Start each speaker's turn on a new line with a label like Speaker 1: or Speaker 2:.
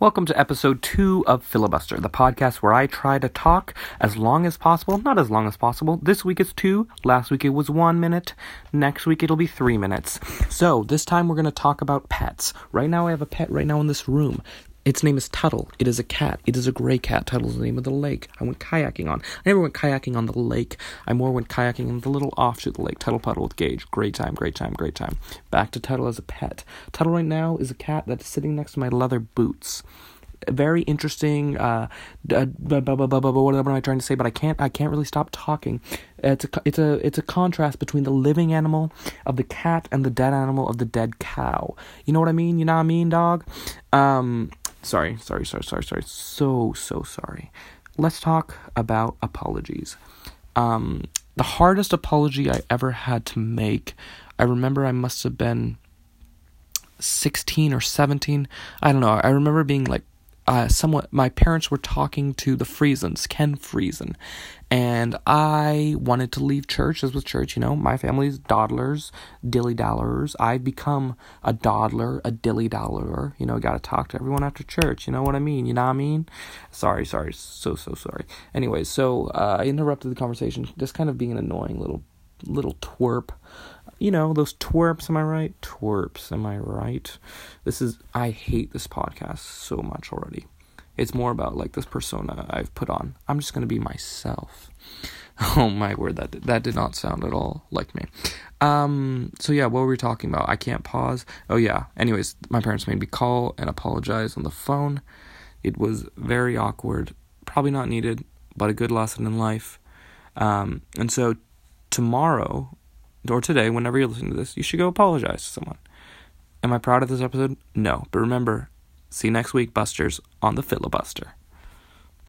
Speaker 1: Welcome to episode two of Filibuster, the podcast where I try to talk as long as possible, not as long as possible. This week it's two, last week it was one minute, next week it'll be three minutes. So, this time we're going to talk about pets. Right now, I have a pet right now in this room. Its name is Tuttle. It is a cat. It is a gray cat. Tuttle's the name of the lake I went kayaking on. I never went kayaking on the lake. I more went kayaking in the little offshoot of the lake, Tuttle Puddle with Gage. Great time, great time, great time. Back to Tuttle as a pet. Tuttle right now is a cat that's sitting next to my leather boots very interesting. Uh, what am I trying to say? But I can't. I can't really stop talking. It's a. It's a. It's a contrast between the living animal of the cat and the dead animal of the dead cow. You know what I mean? You know what I mean, dog? Um, sorry, sorry, sorry, sorry, sorry. So, so sorry. Let's talk about apologies. Um, the hardest apology I ever had to make, I remember I must have been 16 or 17. I don't know. I remember being like uh, somewhat my parents were talking to the Friesens, Ken Friesen, and I wanted to leave church, as with church, you know, my family's dawdlers, dilly dallers. I've become a dawdler, a dilly dallerer, you know, gotta talk to everyone after church, you know what I mean? You know what I mean? Sorry, sorry, so, so sorry. Anyway, so uh, I interrupted the conversation, just kind of being an annoying little little twerp. You know, those twerps, am I right? Twerps, am I right? This is, I hate this podcast so much already. It's more about like this persona I've put on. I'm just going to be myself. Oh my word, that that did not sound at all like me. Um, so yeah, what were we talking about? I can't pause. Oh yeah. Anyways, my parents made me call and apologize on the phone. It was very awkward, probably not needed, but a good lesson in life. Um, and so tomorrow or today, whenever you're listening to this, you should go apologize to someone. Am I proud of this episode? No. But remember, see you next week, Busters, on the filibuster.